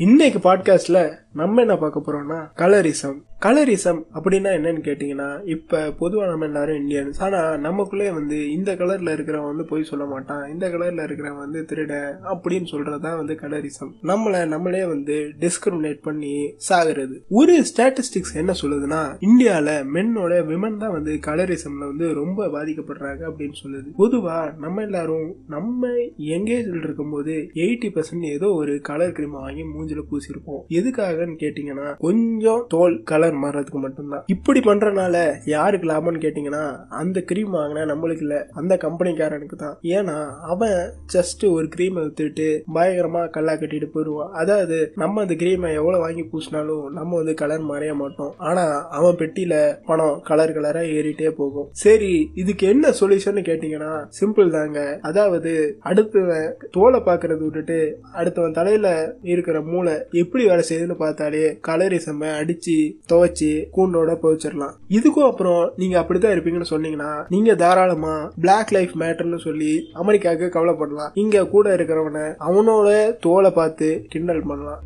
இன்னைக்கு பாட்காஸ்ட்ல நம்ம என்ன பார்க்க போறோம்னா கலரிசம் கலரிசம் அப்படின்னா என்னன்னு கேட்டிங்கன்னா இப்போ பொதுவாக நம்ம எல்லாரும் இந்தியன்ஸ் ஆனால் நமக்குள்ளே வந்து இந்த கலரில் இருக்கிறவன் வந்து போய் சொல்ல மாட்டான். இந்த கலரில் இருக்கிறவன் வந்து திருட அப்படின்னு சொல்கிறது தான் வந்து கலரிசம் நம்மளை நம்மளே வந்து டிஸ்கிரிமினேட் பண்ணி சாகுறது. ஒரு ஸ்டாட்டிஸ்டிக்ஸ் என்ன சொல்லுதுன்னா இந்தியாவில் மென்னோட விமன் தான் வந்து கலரிசம்ல வந்து ரொம்ப பாதிக்கப்படுறாங்க அப்படின்னு சொல்லுது. பொதுவாக நம்ம எல்லாரும் நம்ம எங்கேஜில் இருக்கும்போது எயிட்டி பர்சன்ட் ஏதோ ஒரு கலர் கிரீம் வாங்கி மூஞ்சில பூசியிருப்போம். எதுக்காகன்னு கேட்டிங்கன்னா கொஞ்சம் தோல் கலர் மாறுறதுக்கு மட்டும்தான். இப்படி பண்றதுனால யாருக்கு லாபம்னு கேட்டீங்கன்னா அந்த கிரீம் வாங்கினா நம்மளுக்கு இல்ல. அந்த கம்பெனிக்காரனுக்கு தான். ஏன்னா அவன் ஜஸ்ட் ஒரு கிரீமை வித்துட்டு பயங்கரமா கல்லா கட்டிட்டு போயிடுவான் அதாவது நம்ம அந்த கிரீமை எவ்வளவு வாங்கி பூசினாலும் நம்ம வந்து கலர் மறைய மாட்டோம். ஆனா அவன் பெட்டியில பணம் கலர் கலரா ஏறிட்டே போகும். சரி இதுக்கு என்ன சொல்யூஷன் கேட்டீங்கன்னா சிம்பிள் தாங்க. அதாவது அடுத்தவன் தோலை பாக்குறது விட்டுட்டு அடுத்தவன் தலையில இருக்கிற மூளை எப்படி வேலை செய்யுதுன்னு பார்த்தாலே கலரிசம் அடிச்சு துவைச்சு கூண்டோட புதைச்சிடலாம். இதுக்கும் அப்புறம் நீங்க அப்படித்தான் இருப்பீங்கன்னு சொன்னீங்கன்னா நீங்க தாராளமா பிளாக் லைஃப் மேட்டர்னு சொல்லி அமெரிக்காவுக்கு கவலைப்படலாம். இங்க கூட இருக்கிறவனை அவனோட தோலை பார்த்து கிண்டல் பண்ணலாம்.